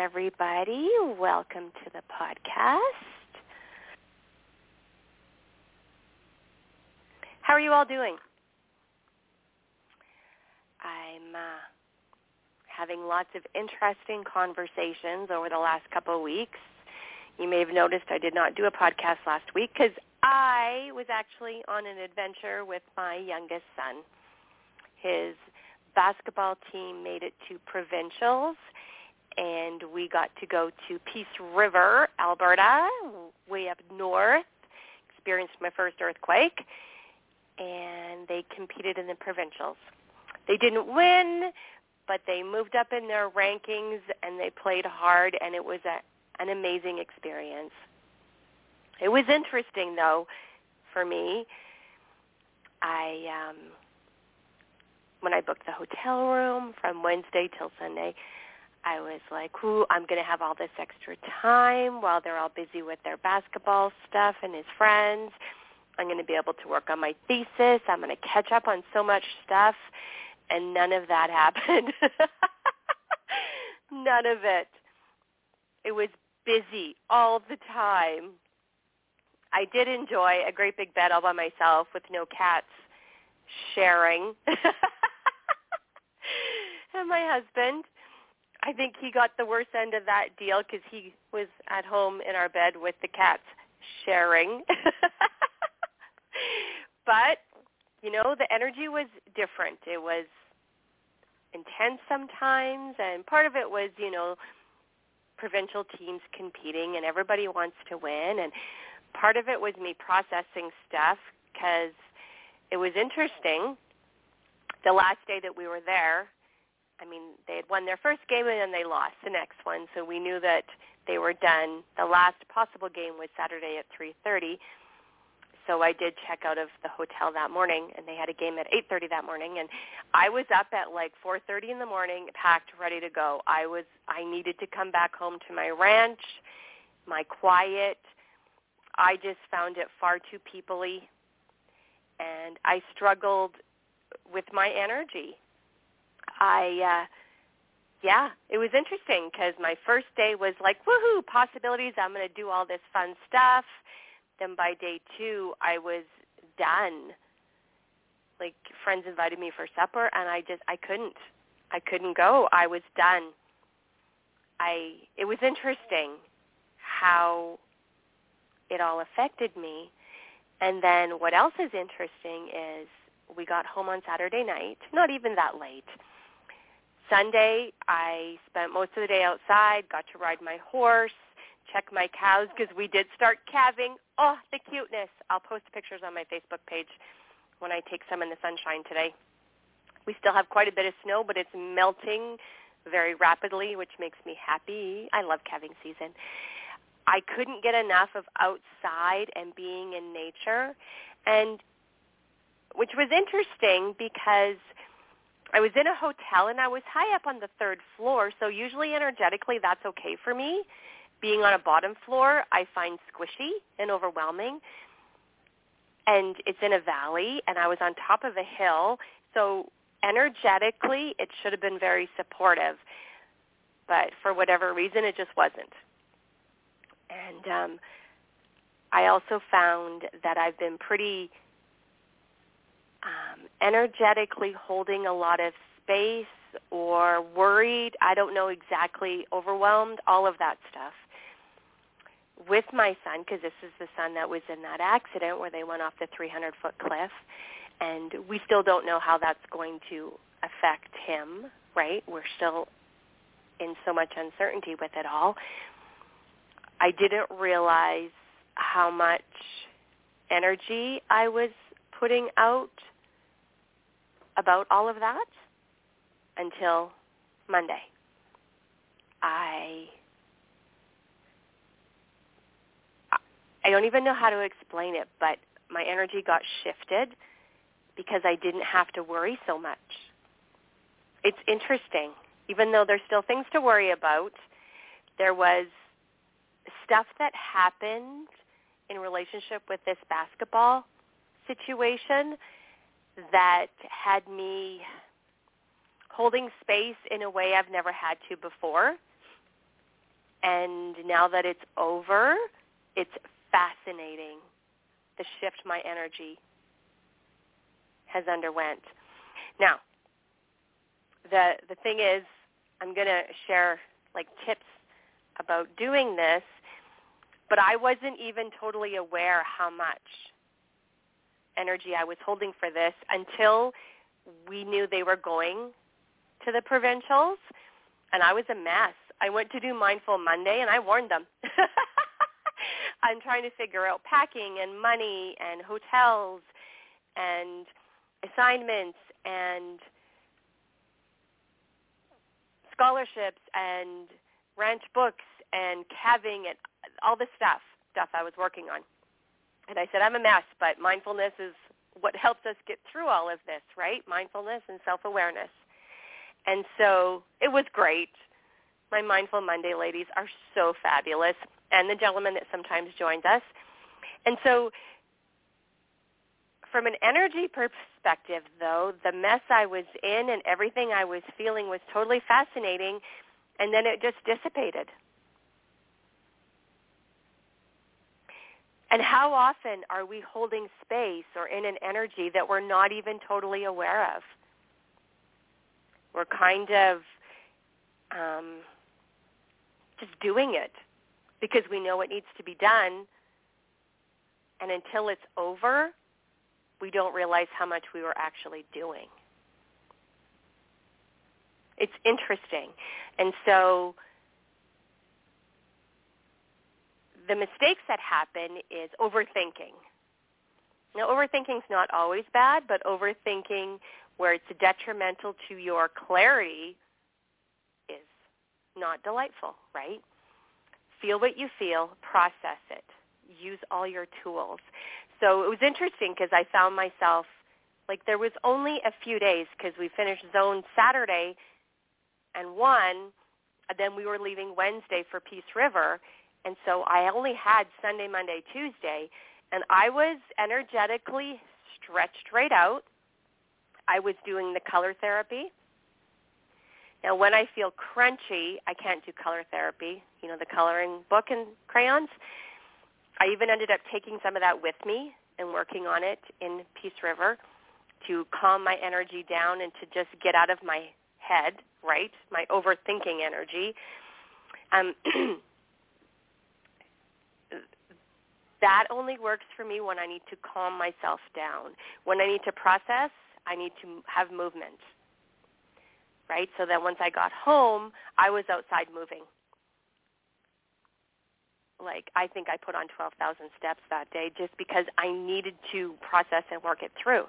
Everybody. Welcome to the podcast. How are you all doing? I'm uh, having lots of interesting conversations over the last couple of weeks. You may have noticed I did not do a podcast last week because I was actually on an adventure with my youngest son. His basketball team made it to provincials and we got to go to Peace River, Alberta, way up north. Experienced my first earthquake, and they competed in the provincials. They didn't win, but they moved up in their rankings and they played hard, and it was a, an amazing experience. It was interesting, though, for me. I um, when I booked the hotel room from Wednesday till Sunday, I was like, ooh, I'm going to have all this extra time while they're all busy with their basketball stuff and his friends. I'm going to be able to work on my thesis. I'm going to catch up on so much stuff. And none of that happened. none of it. It was busy all the time. I did enjoy a great big bed all by myself with no cats sharing. and my husband I think he got the worst end of that deal because he was at home in our bed with the cats sharing. but, you know, the energy was different. It was intense sometimes, and part of it was, you know, provincial teams competing, and everybody wants to win. And part of it was me processing stuff because it was interesting. The last day that we were there, I mean, they had won their first game and then they lost the next one, so we knew that they were done. The last possible game was Saturday at 3:30. So I did check out of the hotel that morning, and they had a game at 8:30 that morning. And I was up at like 4:30 in the morning, packed, ready to go. I was I needed to come back home to my ranch, my quiet. I just found it far too peoply, and I struggled with my energy. I, uh, yeah, it was interesting because my first day was like, woohoo, possibilities. I'm going to do all this fun stuff. Then by day two, I was done. Like friends invited me for supper, and I just I couldn't. I couldn't go. I was done. I it was interesting how it all affected me. And then what else is interesting is we got home on Saturday night, not even that late. Sunday, I spent most of the day outside, got to ride my horse, check my cows because we did start calving. Oh, the cuteness. I'll post pictures on my Facebook page when I take some in the sunshine today. We still have quite a bit of snow, but it's melting very rapidly, which makes me happy. I love calving season. I couldn't get enough of outside and being in nature, and which was interesting because – I was in a hotel and I was high up on the third floor, so usually energetically that's okay for me. Being on a bottom floor, I find squishy and overwhelming. And it's in a valley and I was on top of a hill, so energetically it should have been very supportive. But for whatever reason it just wasn't. And um I also found that I've been pretty um, energetically holding a lot of space or worried, I don't know exactly, overwhelmed, all of that stuff. With my son, because this is the son that was in that accident where they went off the 300-foot cliff, and we still don't know how that's going to affect him, right? We're still in so much uncertainty with it all. I didn't realize how much energy I was putting out about all of that until Monday. I I don't even know how to explain it, but my energy got shifted because I didn't have to worry so much. It's interesting. Even though there's still things to worry about, there was stuff that happened in relationship with this basketball situation that had me holding space in a way I've never had to before. And now that it's over, it's fascinating the shift my energy has underwent. Now, the the thing is, I'm going to share like tips about doing this, but I wasn't even totally aware how much energy I was holding for this until we knew they were going to the provincials, and I was a mess. I went to do Mindful Monday, and I warned them. I'm trying to figure out packing and money and hotels and assignments and scholarships and ranch books and calving and all the stuff stuff I was working on. And I said, I'm a mess, but mindfulness is what helps us get through all of this, right? Mindfulness and self-awareness. And so it was great. My Mindful Monday ladies are so fabulous, and the gentleman that sometimes joins us. And so from an energy perspective, though, the mess I was in and everything I was feeling was totally fascinating, and then it just dissipated. And how often are we holding space or in an energy that we're not even totally aware of? We're kind of um, just doing it because we know it needs to be done. And until it's over, we don't realize how much we were actually doing. It's interesting. And so the mistakes that happen is overthinking. Now, overthinking is not always bad, but overthinking where it's detrimental to your clarity is not delightful, right? Feel what you feel, process it, use all your tools. So it was interesting because I found myself like there was only a few days because we finished zone Saturday and one, and then we were leaving Wednesday for Peace River, and so I only had Sunday, Monday, Tuesday, and I was energetically stretched right out. I was doing the color therapy. Now, when I feel crunchy, I can't do color therapy, you know, the coloring book and crayons. I even ended up taking some of that with me and working on it in Peace River to calm my energy down and to just get out of my head, right, my overthinking energy. Um, that only works for me when I need to calm myself down. When I need to process, I need to have movement. Right? So that once I got home, I was outside moving. Like I think I put on 12,000 steps that day just because I needed to process and work it through.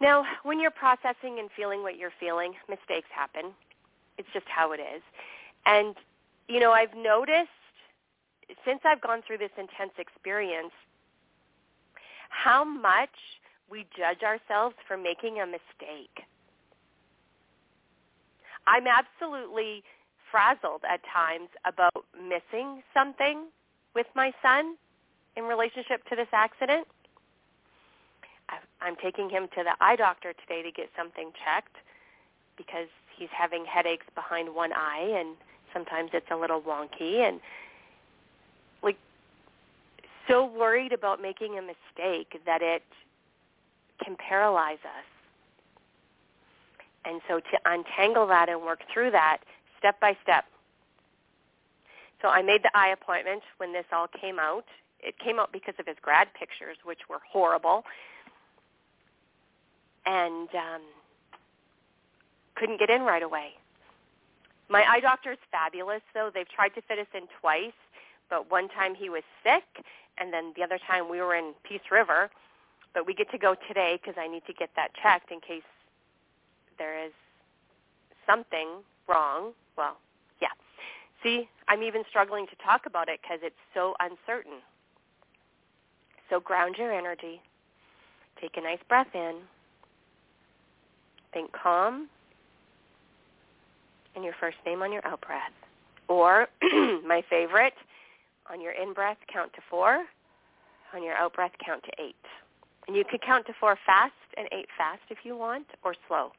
Now, when you're processing and feeling what you're feeling, mistakes happen. It's just how it is. And you know, I've noticed since I've gone through this intense experience, how much we judge ourselves for making a mistake. I'm absolutely frazzled at times about missing something with my son in relationship to this accident. I'm taking him to the eye doctor today to get something checked because he's having headaches behind one eye and sometimes it's a little wonky and so worried about making a mistake that it can paralyze us. And so to untangle that and work through that step by step. So I made the eye appointment when this all came out. It came out because of his grad pictures, which were horrible. And um, couldn't get in right away. My eye doctor is fabulous, though. They've tried to fit us in twice, but one time he was sick and then the other time we were in Peace River, but we get to go today because I need to get that checked in case there is something wrong. Well, yeah. See, I'm even struggling to talk about it because it's so uncertain. So ground your energy. Take a nice breath in. Think calm. And your first name on your out breath. Or, my favorite, on your in-breath, count to four. On your out-breath, count to eight. And you could count to four fast and eight fast if you want, or slow.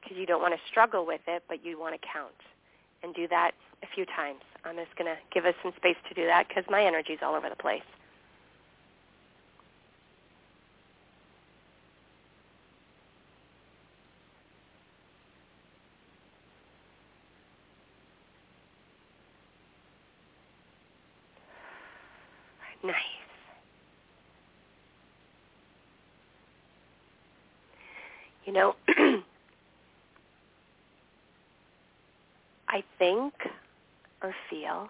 Because you don't want to struggle with it, but you want to count. And do that a few times. I'm just going to give us some space to do that because my energy's all over the place. Nice. You know, I think or feel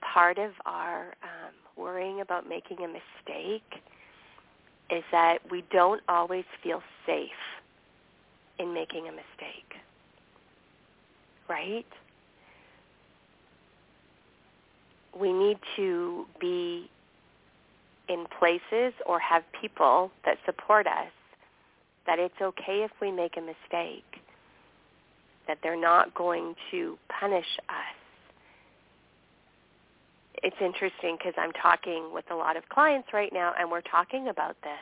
part of our um, worrying about making a mistake is that we don't always feel safe in making a mistake. Right? we need to be in places or have people that support us that it's okay if we make a mistake, that they're not going to punish us. It's interesting because I'm talking with a lot of clients right now and we're talking about this,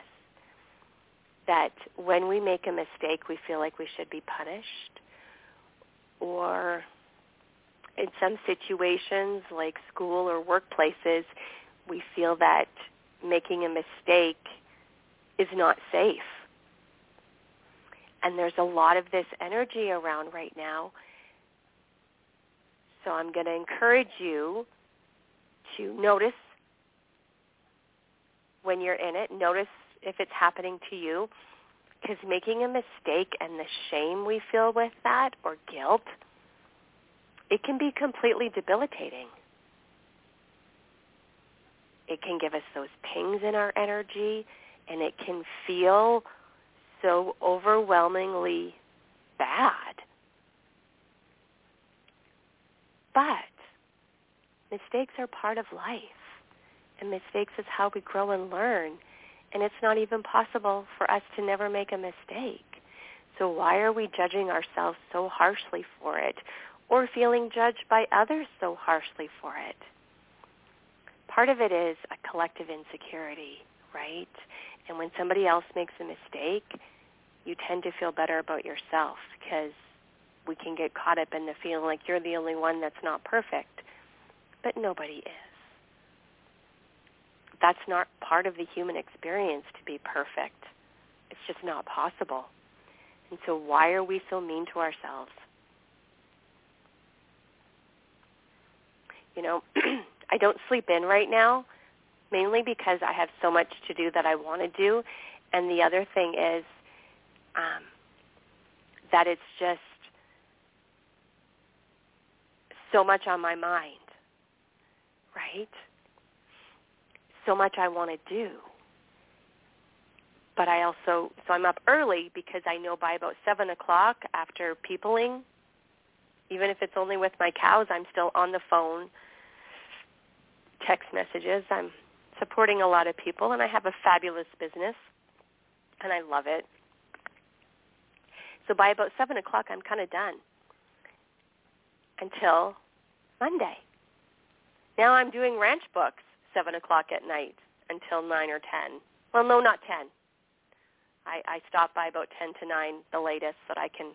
that when we make a mistake, we feel like we should be punished or in some situations like school or workplaces, we feel that making a mistake is not safe. And there's a lot of this energy around right now. So I'm going to encourage you to notice when you're in it. Notice if it's happening to you. Because making a mistake and the shame we feel with that or guilt – it can be completely debilitating. It can give us those pings in our energy, and it can feel so overwhelmingly bad. But mistakes are part of life, and mistakes is how we grow and learn, and it's not even possible for us to never make a mistake. So why are we judging ourselves so harshly for it or feeling judged by others so harshly for it. Part of it is a collective insecurity, right? And when somebody else makes a mistake, you tend to feel better about yourself because we can get caught up in the feeling like you're the only one that's not perfect. But nobody is. That's not part of the human experience to be perfect. It's just not possible. And so why are we so mean to ourselves? you know, I don't sleep in right now, mainly because I have so much to do that I want to do. And the other thing is um, that it's just so much on my mind, right? So much I want to do. But I also, so I'm up early because I know by about 7 o'clock after peopling, even if it's only with my cows, I'm still on the phone, text messages. I'm supporting a lot of people, and I have a fabulous business, and I love it. So by about 7 o'clock, I'm kind of done until Monday. Now I'm doing ranch books 7 o'clock at night until 9 or 10. Well, no, not 10. I, I stop by about 10 to 9, the latest, so that I can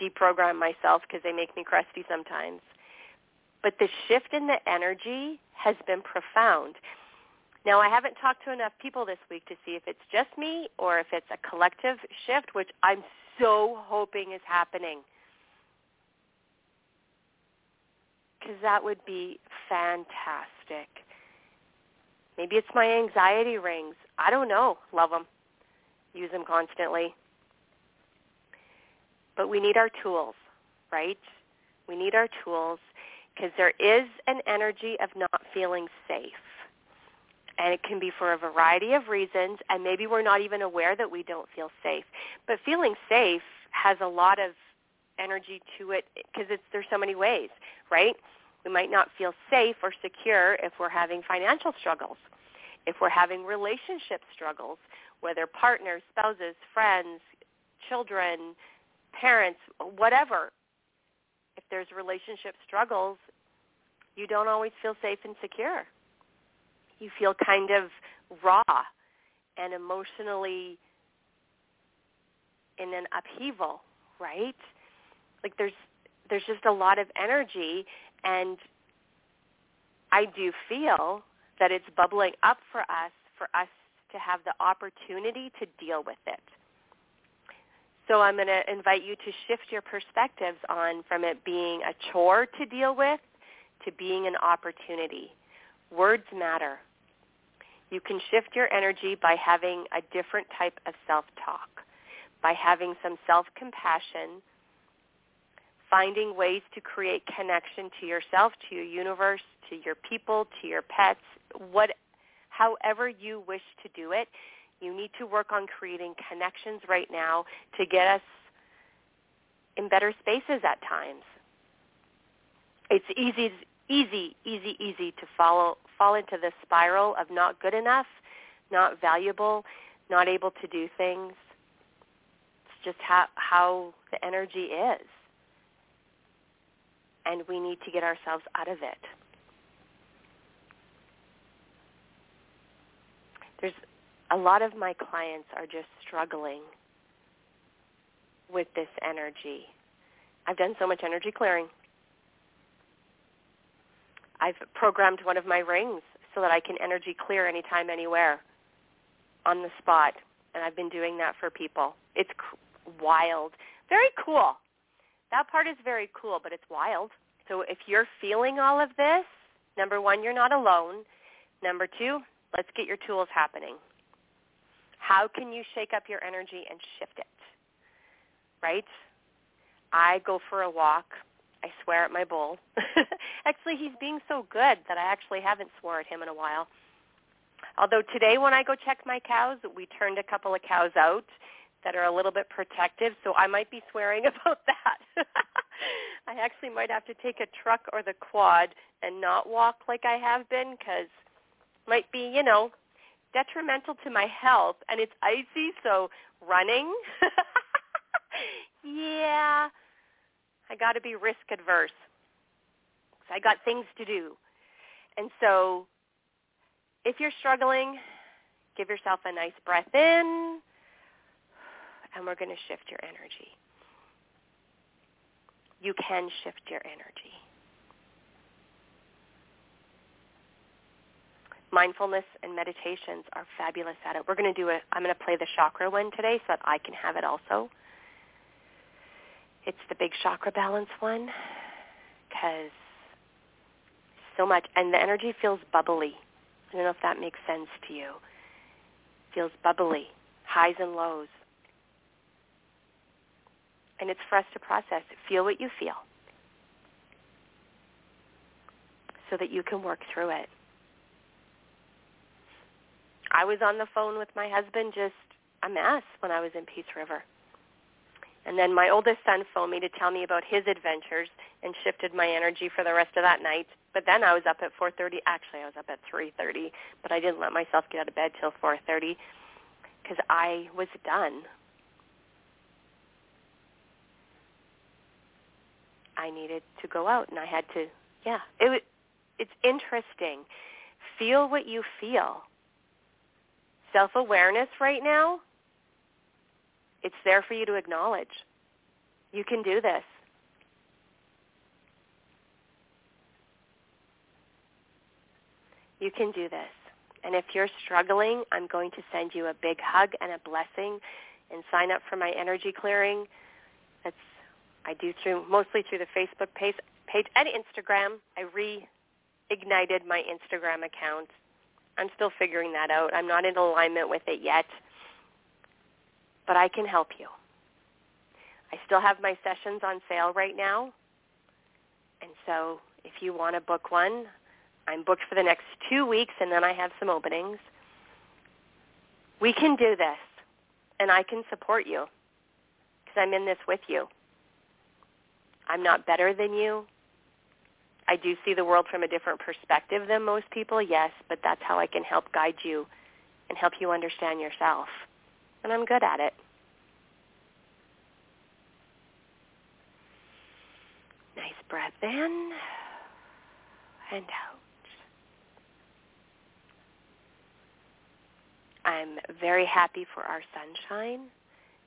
deprogram myself because they make me crusty sometimes. But the shift in the energy has been profound. Now, I haven't talked to enough people this week to see if it's just me or if it's a collective shift, which I'm so hoping is happening. Because that would be fantastic. Maybe it's my anxiety rings. I don't know. Love them. Use them constantly. But we need our tools, right? We need our tools because there is an energy of not feeling safe. And it can be for a variety of reasons, and maybe we're not even aware that we don't feel safe. But feeling safe has a lot of energy to it because there's so many ways, right? We might not feel safe or secure if we're having financial struggles, if we're having relationship struggles, whether partners, spouses, friends, children, parents, whatever. If there's relationship struggles, you don't always feel safe and secure. You feel kind of raw and emotionally in an upheaval, right? Like there's there's just a lot of energy and I do feel that it's bubbling up for us for us to have the opportunity to deal with it. So I'm going to invite you to shift your perspectives on from it being a chore to deal with to being an opportunity. Words matter. You can shift your energy by having a different type of self-talk, by having some self-compassion, finding ways to create connection to yourself, to your universe, to your people, to your pets, what, however you wish to do it. You need to work on creating connections right now to get us in better spaces at times. It's easy, easy, easy, easy to follow, fall into the spiral of not good enough, not valuable, not able to do things. It's just how, how the energy is. And we need to get ourselves out of it. There's a lot of my clients are just struggling with this energy. I've done so much energy clearing. I've programmed one of my rings so that I can energy clear anytime, anywhere, on the spot. And I've been doing that for people. It's wild. Very cool. That part is very cool, but it's wild. So if you're feeling all of this, number one, you're not alone. Number two, let's get your tools happening. How can you shake up your energy and shift it? Right? I go for a walk. I swear at my bull. actually, he's being so good that I actually haven't swore at him in a while. Although today when I go check my cows, we turned a couple of cows out that are a little bit protective, so I might be swearing about that. I actually might have to take a truck or the quad and not walk like I have been because might be, you know, detrimental to my health and it's icy so running yeah i got to be risk adverse i got things to do and so if you're struggling give yourself a nice breath in and we're going to shift your energy you can shift your energy mindfulness and meditations are fabulous at it. We're going to do it. I'm going to play the chakra one today so that I can have it also. It's the big chakra balance one because so much, and the energy feels bubbly. I don't know if that makes sense to you. Feels bubbly, highs and lows. And it's for us to process. Feel what you feel so that you can work through it. I was on the phone with my husband just a mess when I was in Peace River. And then my oldest son phoned me to tell me about his adventures and shifted my energy for the rest of that night. But then I was up at 4.30. Actually, I was up at 3.30, but I didn't let myself get out of bed till 4.30 because I was done. I needed to go out, and I had to, yeah. It, it's interesting. Feel what you feel self-awareness right now, it's there for you to acknowledge. You can do this. You can do this. And if you're struggling, I'm going to send you a big hug and a blessing and sign up for my energy clearing. That's I do through mostly through the Facebook page, page and Instagram. I reignited my Instagram account I'm still figuring that out. I'm not in alignment with it yet, but I can help you. I still have my sessions on sale right now, and so if you want to book one, I'm booked for the next two weeks and then I have some openings. We can do this and I can support you because I'm in this with you. I'm not better than you. I do see the world from a different perspective than most people, yes, but that's how I can help guide you and help you understand yourself. And I'm good at it. Nice breath in and out. I'm very happy for our sunshine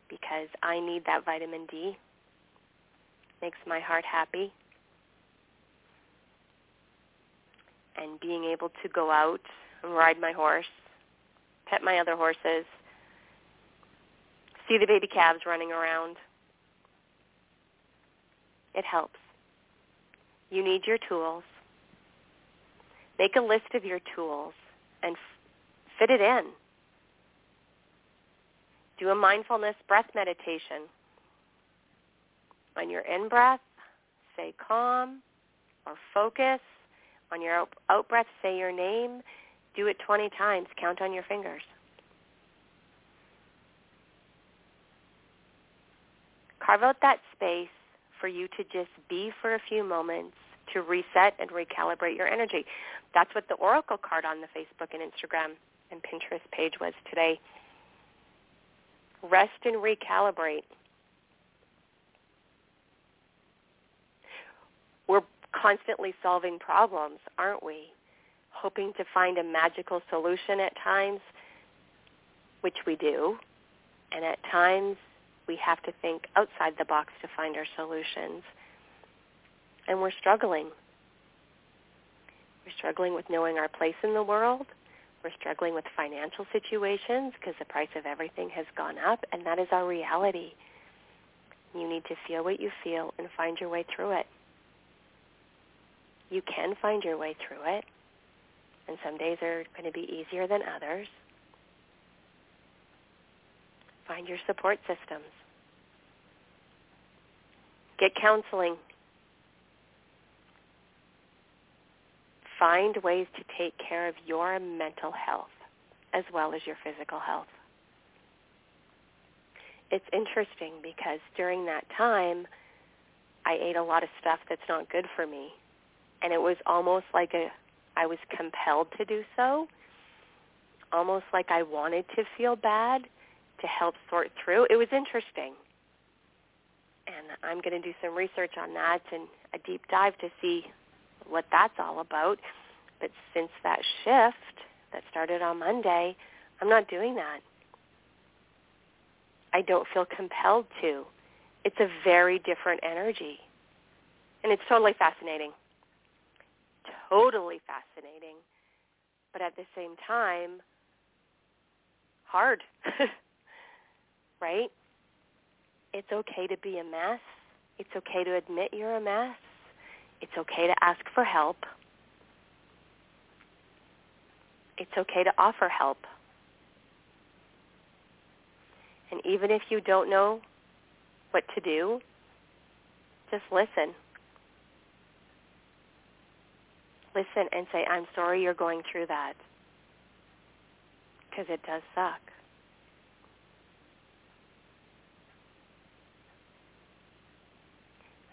because I need that vitamin D. Makes my heart happy. And being able to go out and ride my horse, pet my other horses, see the baby calves running around. It helps. You need your tools. Make a list of your tools and f- fit it in. Do a mindfulness breath meditation. On your in-breath, say calm or focus. On your out-breath, say your name. Do it 20 times. Count on your fingers. Carve out that space for you to just be for a few moments to reset and recalibrate your energy. That's what the Oracle card on the Facebook and Instagram and Pinterest page was today. Rest and recalibrate. We're constantly solving problems, aren't we? Hoping to find a magical solution at times, which we do. And at times we have to think outside the box to find our solutions. And we're struggling. We're struggling with knowing our place in the world. We're struggling with financial situations because the price of everything has gone up, and that is our reality. You need to feel what you feel and find your way through it. You can find your way through it, and some days are going to be easier than others. Find your support systems. Get counseling. Find ways to take care of your mental health as well as your physical health. It's interesting because during that time, I ate a lot of stuff that's not good for me. And it was almost like a, I was compelled to do so, almost like I wanted to feel bad to help sort through. It was interesting. And I'm going to do some research on that and a deep dive to see what that's all about. But since that shift that started on Monday, I'm not doing that. I don't feel compelled to. It's a very different energy. And it's totally fascinating. Totally fascinating. But at the same time, hard. right? It's okay to be a mess. It's okay to admit you're a mess. It's okay to ask for help. It's okay to offer help. And even if you don't know what to do, just listen. Listen and say, I'm sorry you're going through that. Because it does suck.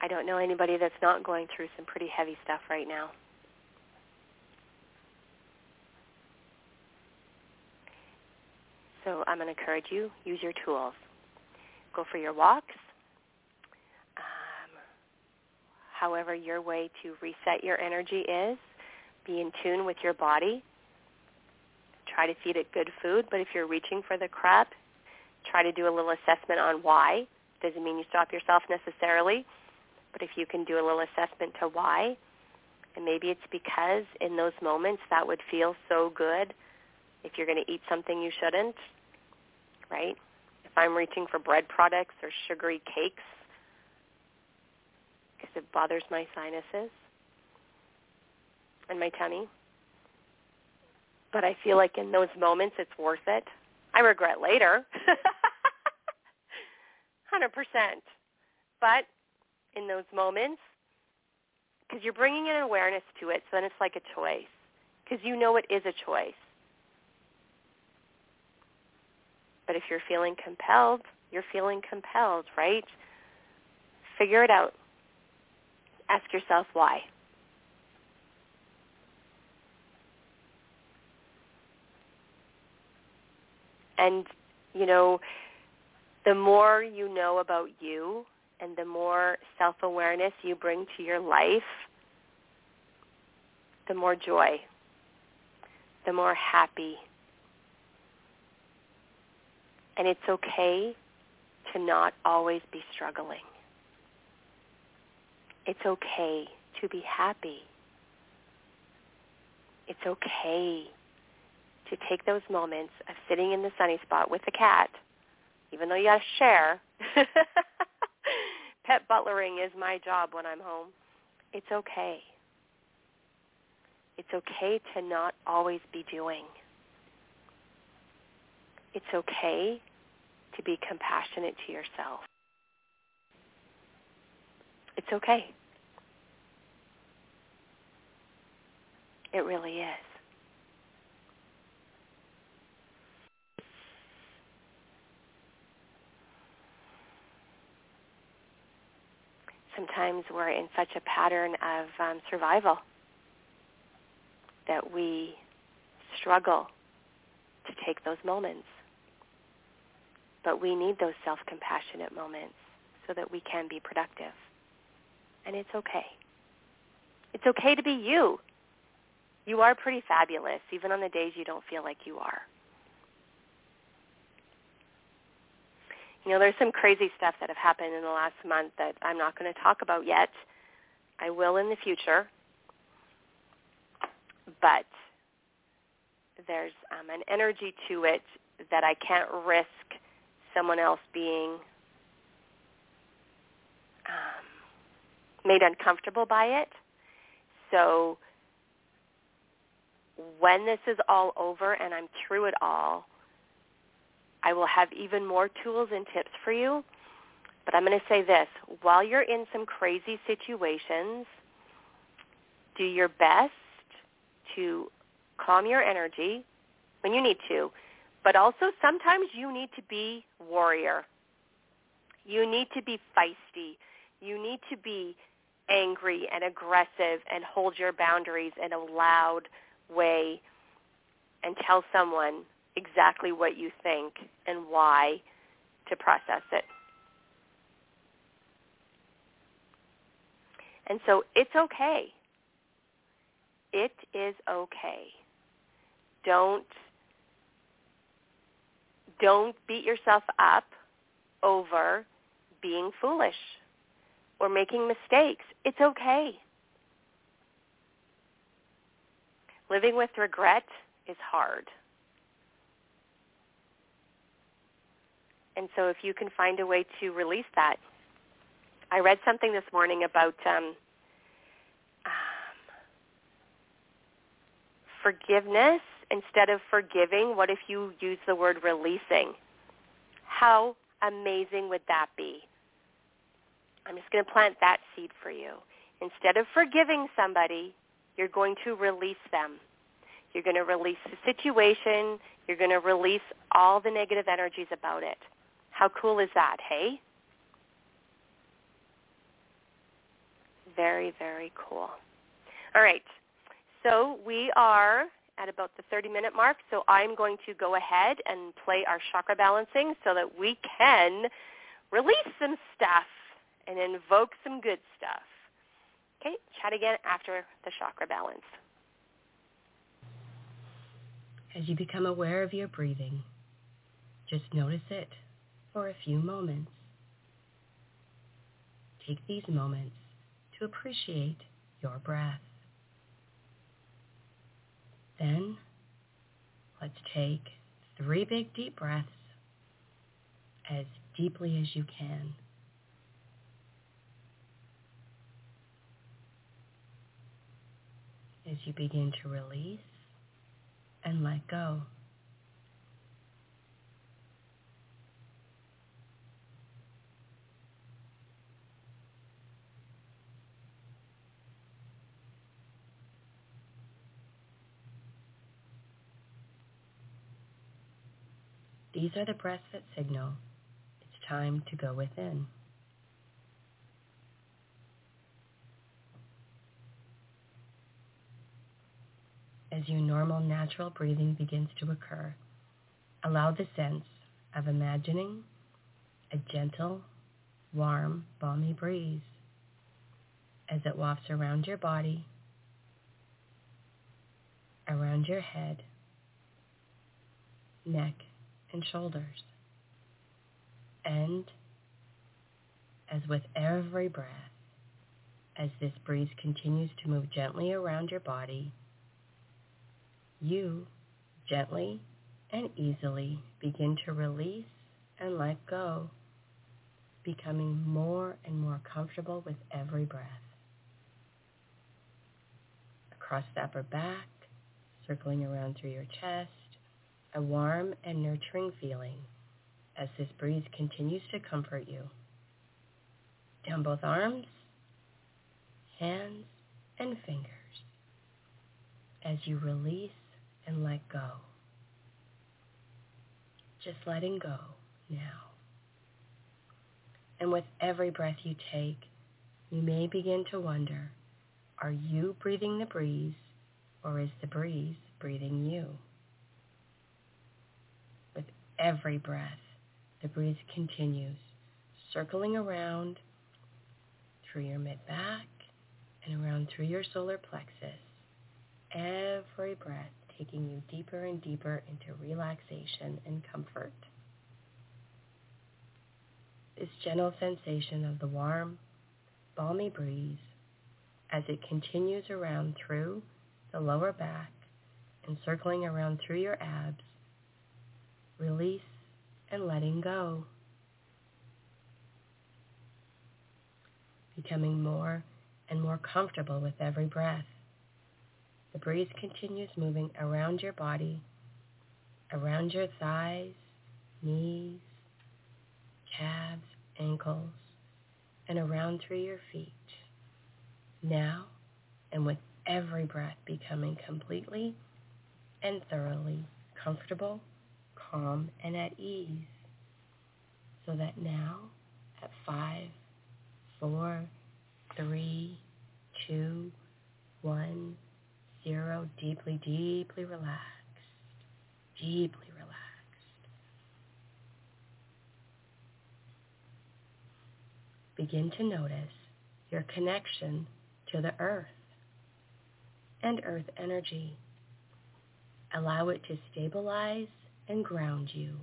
I don't know anybody that's not going through some pretty heavy stuff right now. So I'm going to encourage you, use your tools. Go for your walks. Um, however your way to reset your energy is. Be in tune with your body. Try to feed it good food, but if you're reaching for the crap, try to do a little assessment on why. Doesn't mean you stop yourself necessarily, but if you can do a little assessment to why, and maybe it's because in those moments that would feel so good if you're going to eat something you shouldn't, right? If I'm reaching for bread products or sugary cakes because it bothers my sinuses and my tummy. But I feel like in those moments it's worth it. I regret later. 100%. But in those moments, because you're bringing an awareness to it, so then it's like a choice because you know it is a choice. But if you're feeling compelled, you're feeling compelled, right? Figure it out. Ask yourself why. And, you know, the more you know about you and the more self-awareness you bring to your life, the more joy, the more happy. And it's okay to not always be struggling. It's okay to be happy. It's okay to take those moments of sitting in the sunny spot with the cat, even though you to share. Pet butlering is my job when I'm home. It's okay. It's okay to not always be doing. It's okay to be compassionate to yourself. It's okay. It really is. Sometimes we're in such a pattern of um, survival that we struggle to take those moments. But we need those self-compassionate moments so that we can be productive. And it's okay. It's okay to be you. You are pretty fabulous, even on the days you don't feel like you are. You know, there's some crazy stuff that have happened in the last month that I'm not going to talk about yet. I will in the future. But there's um, an energy to it that I can't risk someone else being um, made uncomfortable by it. So when this is all over and I'm through it all, I will have even more tools and tips for you. But I'm going to say this. While you're in some crazy situations, do your best to calm your energy when you need to. But also sometimes you need to be warrior. You need to be feisty. You need to be angry and aggressive and hold your boundaries in a loud way and tell someone exactly what you think and why to process it. And so it's okay. It is okay. Don't don't beat yourself up over being foolish or making mistakes. It's okay. Living with regret is hard. And so if you can find a way to release that. I read something this morning about um, um, forgiveness instead of forgiving. What if you use the word releasing? How amazing would that be? I'm just going to plant that seed for you. Instead of forgiving somebody, you're going to release them. You're going to release the situation. You're going to release all the negative energies about it. How cool is that, hey? Very, very cool. All right. So we are at about the 30-minute mark, so I'm going to go ahead and play our chakra balancing so that we can release some stuff and invoke some good stuff. Okay, chat again after the chakra balance. As you become aware of your breathing, just notice it for a few moments. Take these moments to appreciate your breath. Then let's take three big deep breaths as deeply as you can. As you begin to release and let go. These are the breaths that signal it's time to go within. As your normal natural breathing begins to occur, allow the sense of imagining a gentle, warm, balmy breeze as it wafts around your body, around your head, neck, and shoulders. And as with every breath, as this breeze continues to move gently around your body, you gently and easily begin to release and let go, becoming more and more comfortable with every breath. Across the upper back, circling around through your chest, a warm and nurturing feeling as this breeze continues to comfort you. Down both arms, hands, and fingers as you release and let go. Just letting go now. And with every breath you take, you may begin to wonder, are you breathing the breeze or is the breeze breathing you? Every breath, the breeze continues, circling around through your mid-back and around through your solar plexus. Every breath taking you deeper and deeper into relaxation and comfort. This gentle sensation of the warm, balmy breeze as it continues around through the lower back and circling around through your abs, release and letting go. Becoming more and more comfortable with every breath. The breeze continues moving around your body, around your thighs, knees, calves, ankles, and around through your feet. Now, and with every breath becoming completely and thoroughly comfortable, calm, and at ease. So that now, at five, four, three, two, one, zero, deeply, deeply relaxed, deeply relaxed. Begin to notice your connection to the earth and earth energy. Allow it to stabilize and ground you.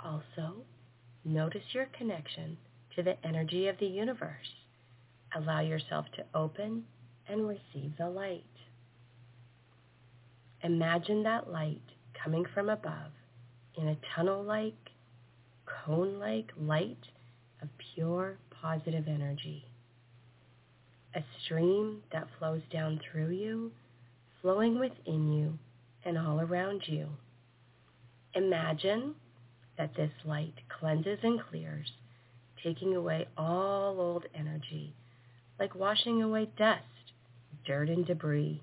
Also, notice your connection to the energy of the universe. Allow yourself to open and receive the light. Imagine that light coming from above in a tunnel-like, cone-like light of pure positive energy. A stream that flows down through you, flowing within you and all around you. Imagine that this light cleanses and clears, taking away all old energy, like washing away dust dirt and debris,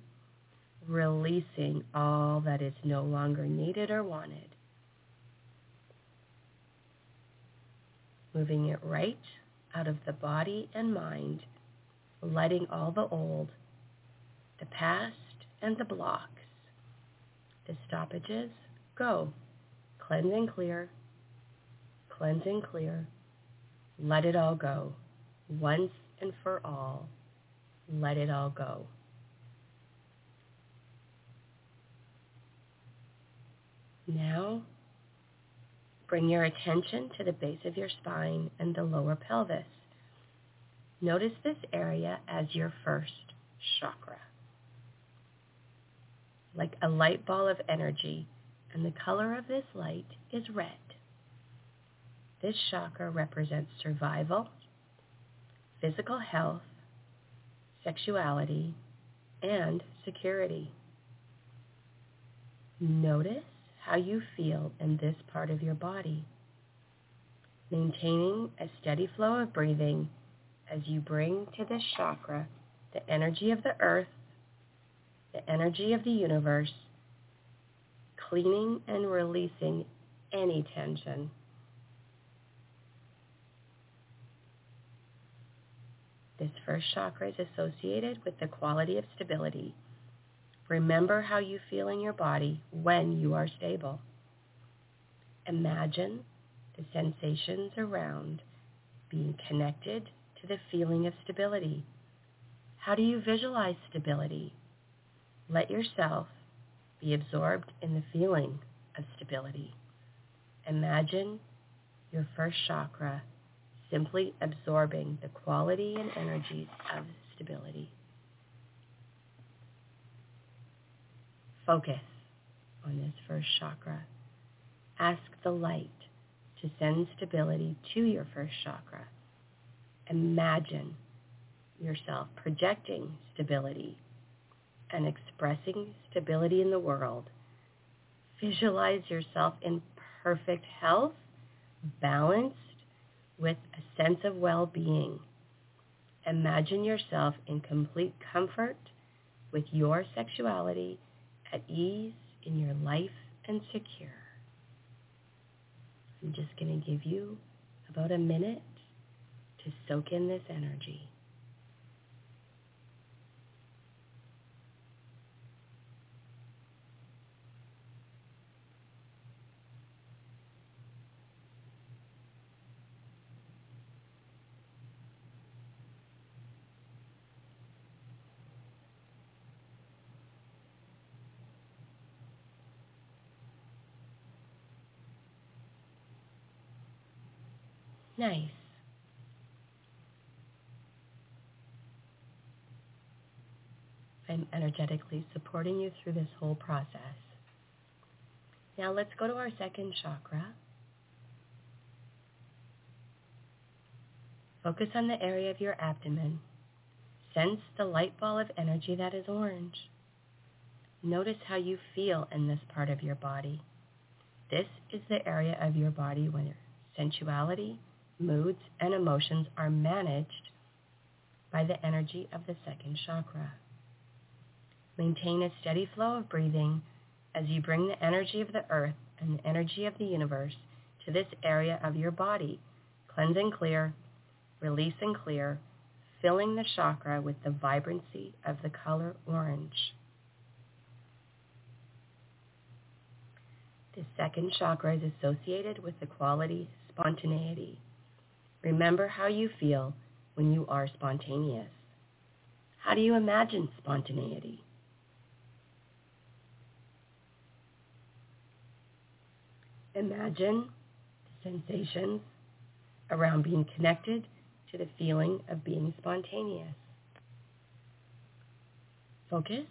releasing all that is no longer needed or wanted. Moving it right out of the body and mind, letting all the old, the past and the blocks, the stoppages go. Cleanse and clear, cleanse and clear. Let it all go once and for all let it all go. Now, bring your attention to the base of your spine and the lower pelvis. Notice this area as your first chakra. Like a light ball of energy, and the color of this light is red. This chakra represents survival, physical health, sexuality, and security. Notice how you feel in this part of your body, maintaining a steady flow of breathing as you bring to this chakra the energy of the earth, the energy of the universe, cleaning and releasing any tension. This first chakra is associated with the quality of stability. Remember how you feel in your body when you are stable. Imagine the sensations around being connected to the feeling of stability. How do you visualize stability? Let yourself be absorbed in the feeling of stability. Imagine your first chakra simply absorbing the quality and energies of stability. Focus on this first chakra. Ask the light to send stability to your first chakra. Imagine yourself projecting stability and expressing stability in the world. Visualize yourself in perfect health, balanced, with a sense of well-being. Imagine yourself in complete comfort with your sexuality, at ease in your life and secure. I'm just going to give you about a minute to soak in this energy. Nice. I'm energetically supporting you through this whole process. Now let's go to our second chakra. Focus on the area of your abdomen. Sense the light ball of energy that is orange. Notice how you feel in this part of your body. This is the area of your body where sensuality, moods, and emotions are managed by the energy of the second chakra. Maintain a steady flow of breathing as you bring the energy of the earth and the energy of the universe to this area of your body. Cleanse and clear, release and clear, filling the chakra with the vibrancy of the color orange. The second chakra is associated with the quality spontaneity. Remember how you feel when you are spontaneous. How do you imagine spontaneity? Imagine the sensations around being connected to the feeling of being spontaneous. Focus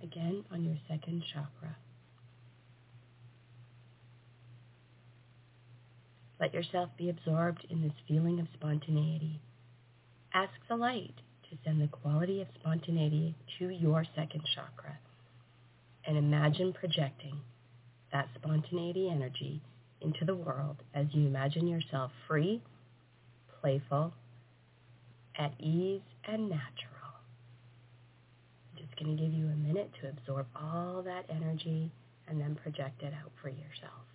again on your second chakra. Let yourself be absorbed in this feeling of spontaneity. Ask the light to send the quality of spontaneity to your second chakra and imagine projecting that spontaneity energy into the world as you imagine yourself free, playful, at ease, and natural. I'm just going to give you a minute to absorb all that energy and then project it out for yourself.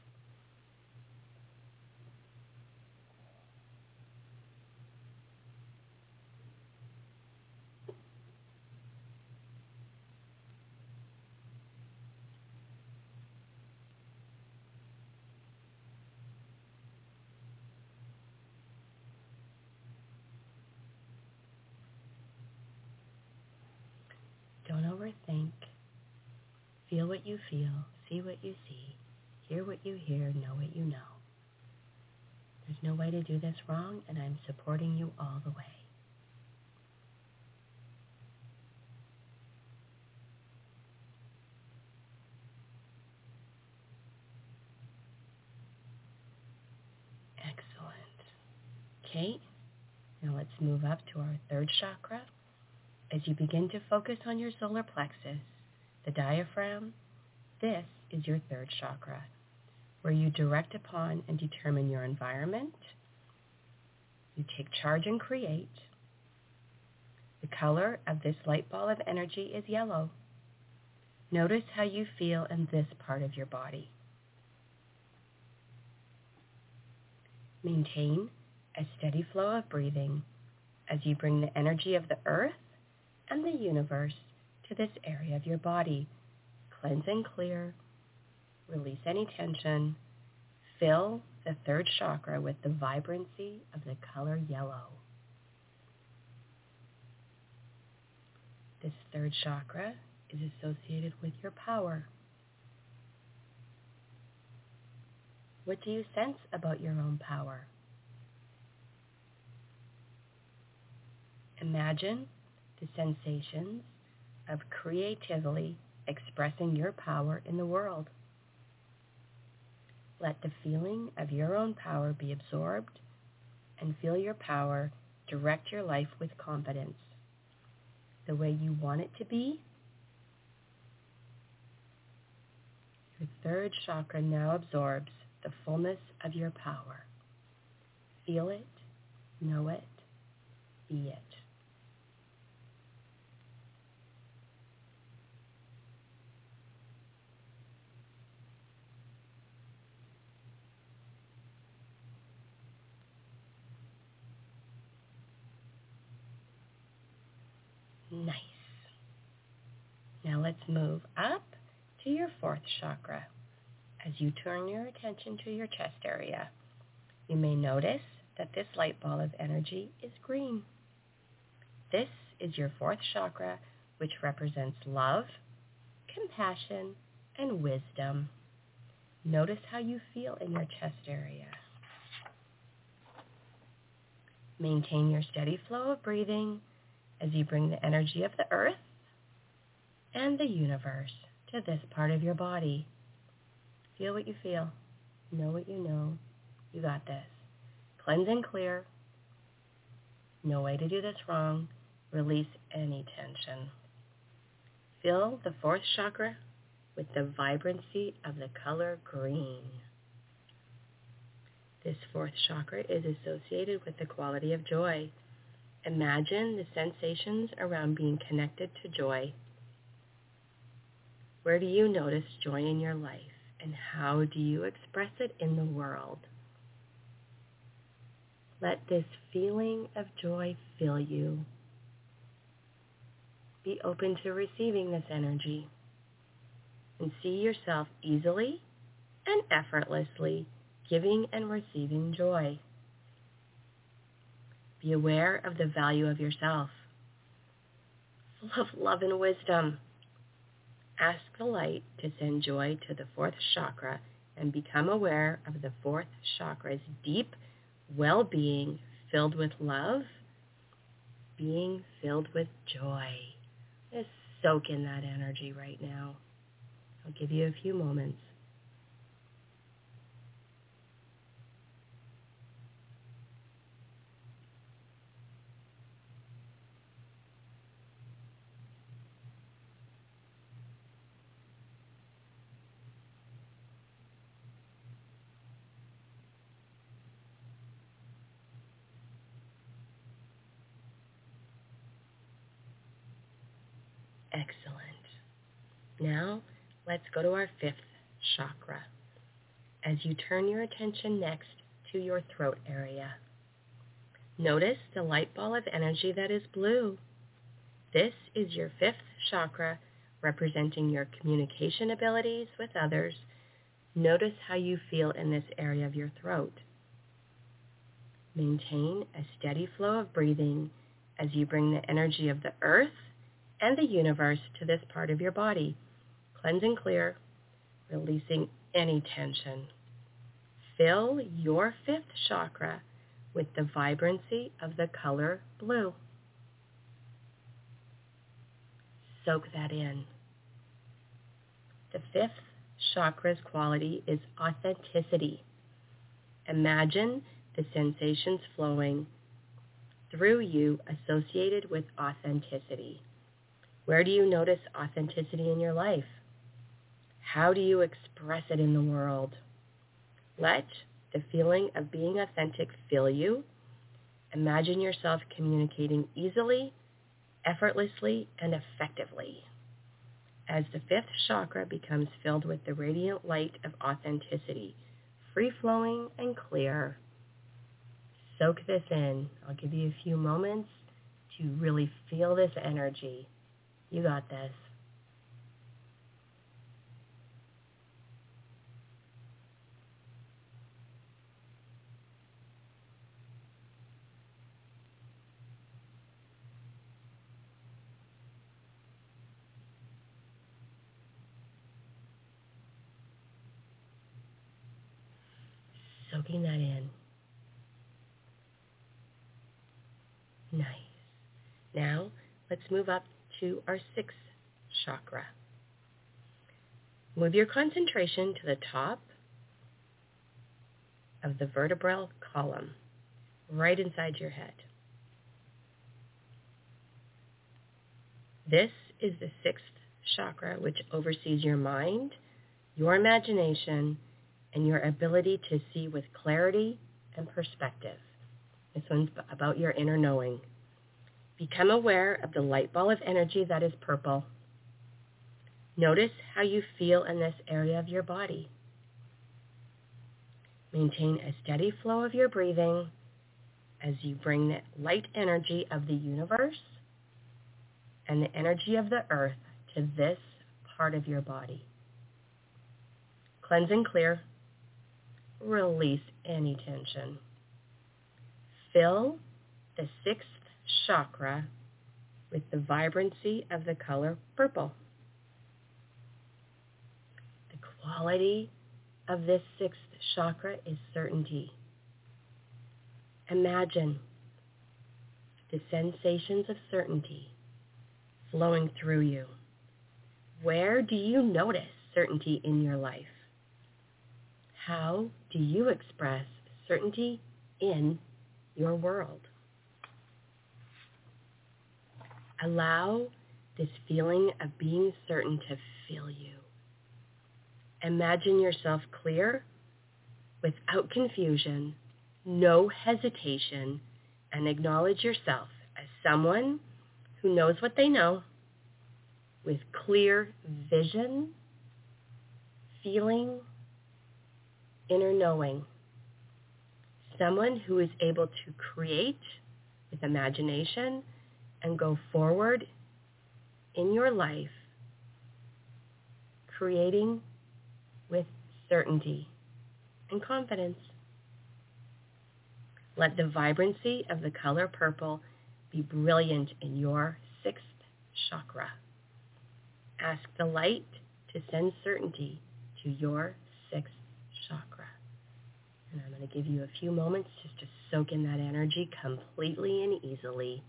Don't overthink. Feel what you feel. See what you see. Hear what you hear. Know what you know. There's no way to do this wrong, and I'm supporting you all the way. Excellent. Okay, now let's move up to our third chakra. As you begin to focus on your solar plexus, the diaphragm, this is your third chakra, where you direct upon and determine your environment. You take charge and create. The color of this light ball of energy is yellow. Notice how you feel in this part of your body. Maintain a steady flow of breathing as you bring the energy of the earth and the universe to this area of your body. Cleanse and clear. Release any tension. Fill the third chakra with the vibrancy of the color yellow. This third chakra is associated with your power. What do you sense about your own power? Imagine the sensations of creatively expressing your power in the world. Let the feeling of your own power be absorbed and feel your power direct your life with confidence the way you want it to be. Your third chakra now absorbs the fullness of your power. Feel it, know it, be it. Nice. Now let's move up to your fourth chakra. As you turn your attention to your chest area, you may notice that this light ball of energy is green. This is your fourth chakra, which represents love, compassion, and wisdom. Notice how you feel in your chest area. Maintain your steady flow of breathing as you bring the energy of the earth and the universe to this part of your body. Feel what you feel. Know what you know. You got this. Cleanse and clear. No way to do this wrong. Release any tension. Fill the fourth chakra with the vibrancy of the color green. This fourth chakra is associated with the quality of joy. Imagine the sensations around being connected to joy. Where do you notice joy in your life and how do you express it in the world? Let this feeling of joy fill you. Be open to receiving this energy and see yourself easily and effortlessly giving and receiving joy. Be aware of the value of yourself. Full of love and wisdom. Ask the light to send joy to the fourth chakra and become aware of the fourth chakra's deep well-being filled with love, being filled with joy. Just soak in that energy right now. I'll give you a few moments. Excellent. Now, let's go to our fifth chakra. As you turn your attention next to your throat area, notice the light ball of energy that is blue. This is your fifth chakra representing your communication abilities with others. Notice how you feel in this area of your throat. Maintain a steady flow of breathing as you bring the energy of the earth and the universe to this part of your body. Cleanse and clear, releasing any tension. Fill your fifth chakra with the vibrancy of the color blue. Soak that in. The fifth chakra's quality is authenticity. Imagine the sensations flowing through you associated with authenticity. Where do you notice authenticity in your life? How do you express it in the world? Let the feeling of being authentic fill you. Imagine yourself communicating easily, effortlessly, and effectively. as the fifth chakra becomes filled with the radiant light of authenticity, free-flowing and clear. Soak this in. I'll give you a few moments to really feel this energy. You got this. soaking that in. Nice. Now, let's move up to our sixth chakra. Move your concentration to the top of the vertebral column, right inside your head. This is the sixth chakra, which oversees your mind, your imagination, and your ability to see with clarity and perspective. This one's about your inner knowing. Become aware of the light ball of energy that is purple. Notice how you feel in this area of your body. Maintain a steady flow of your breathing as you bring the light energy of the universe and the energy of the earth to this part of your body. Cleanse and clear release any tension. Fill the sixth chakra with the vibrancy of the color purple. The quality of this sixth chakra is certainty. Imagine the sensations of certainty flowing through you. Where do you notice certainty in your life? How do you express certainty in your world? Allow this feeling of being certain to fill you. Imagine yourself clear, without confusion, no hesitation, and acknowledge yourself as someone who knows what they know with clear vision, feeling, inner knowing. Someone who is able to create with imagination and go forward in your life, creating with certainty and confidence. Let the vibrancy of the color purple be brilliant in your sixth chakra. Ask the light to send certainty to your sixth chakra. And I'm going to give you a few moments just to soak in that energy completely and easily.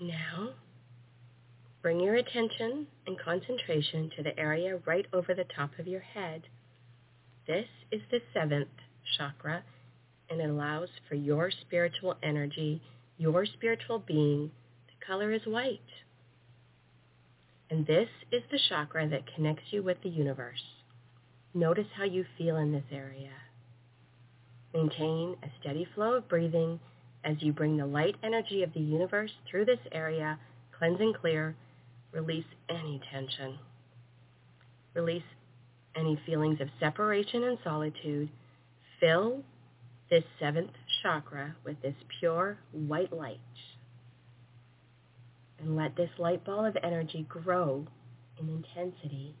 Now, bring your attention and concentration to the area right over the top of your head. This is the seventh chakra, and it allows for your spiritual energy, your spiritual being. The color is white. And this is the chakra that connects you with the universe. Notice how you feel in this area. Maintain a steady flow of breathing as you bring the light energy of the universe through this area, cleanse and clear, release any tension. Release any feelings of separation and solitude. Fill this seventh chakra with this pure white light. And let this light ball of energy grow in intensity.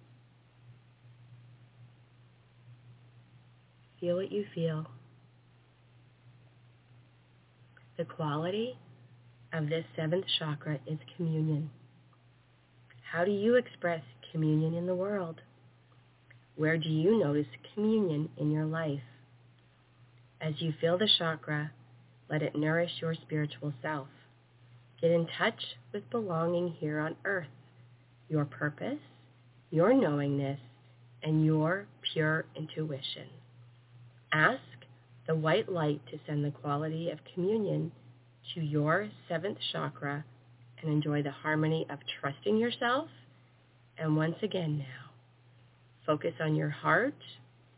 Feel what you feel. The quality of this seventh chakra is communion. How do you express communion in the world? Where do you notice communion in your life? As you feel the chakra, let it nourish your spiritual self. Get in touch with belonging here on earth, your purpose, your knowingness, and your pure intuition. Ask the white light to send the quality of communion to your seventh chakra and enjoy the harmony of trusting yourself. And once again now, focus on your heart.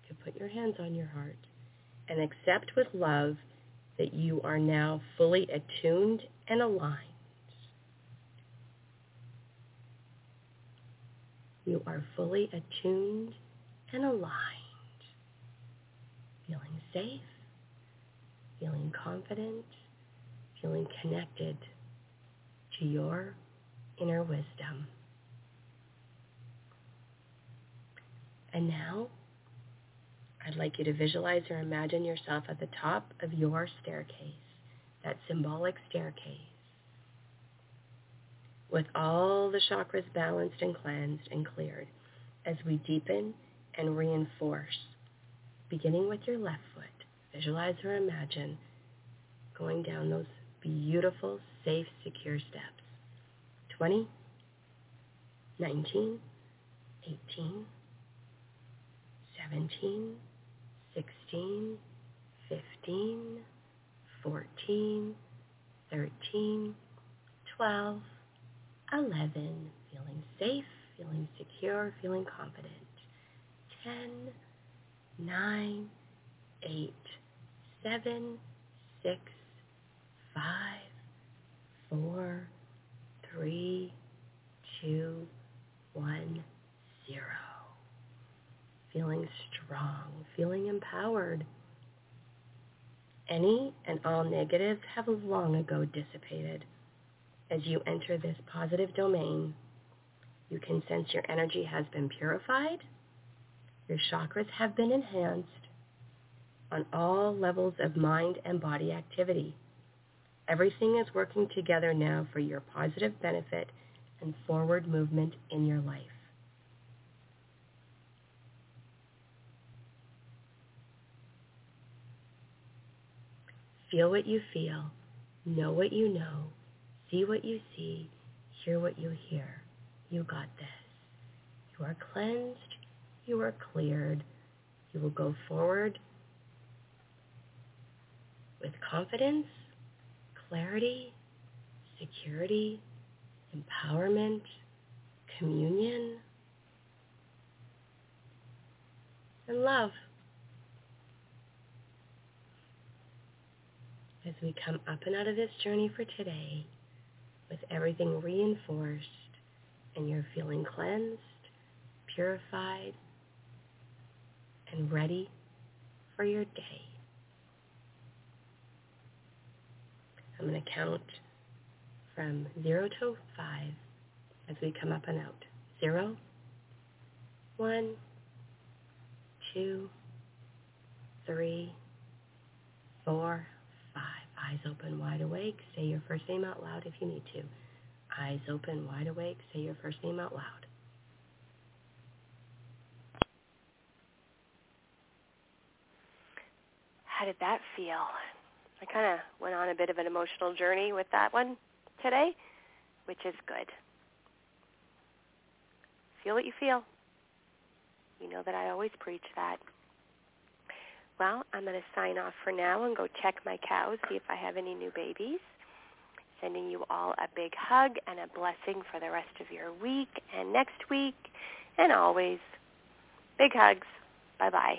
You can put your hands on your heart and accept with love that you are now fully attuned and aligned. You are fully attuned and aligned, feeling safe, feeling confident, feeling connected to your inner wisdom. And now, I'd like you to visualize or imagine yourself at the top of your staircase, that symbolic staircase, with all the chakras balanced and cleansed and cleared as we deepen and reinforce, beginning with your left foot. Visualize or imagine going down those beautiful, safe, secure steps. 20, 19, 18, 17, 16, 15, 14, 13, 12, 11, feeling safe, feeling secure, feeling confident. 10, 9, 8, 7, 6, 5, 4, 3, 2, 1, 0 feeling strong, feeling empowered. Any and all negatives have long ago dissipated. As you enter this positive domain, you can sense your energy has been purified, your chakras have been enhanced on all levels of mind and body activity. Everything is working together now for your positive benefit and forward movement in your life. Feel what you feel. Know what you know. See what you see. Hear what you hear. You got this. You are cleansed. You are cleared. You will go forward with confidence, clarity, security, empowerment, communion, and love. as we come up and out of this journey for today with everything reinforced and you're feeling cleansed, purified, and ready for your day. I'm going to count from zero to five as we come up and out. Zero, one, two, three, four, Eyes open wide awake. Say your first name out loud if you need to. Eyes open wide awake. Say your first name out loud. How did that feel? I kind of went on a bit of an emotional journey with that one today, which is good. Feel what you feel. You know that I always preach that. Well, I'm going to sign off for now and go check my cows, see if I have any new babies. Sending you all a big hug and a blessing for the rest of your week and next week and always. Big hugs. Bye-bye.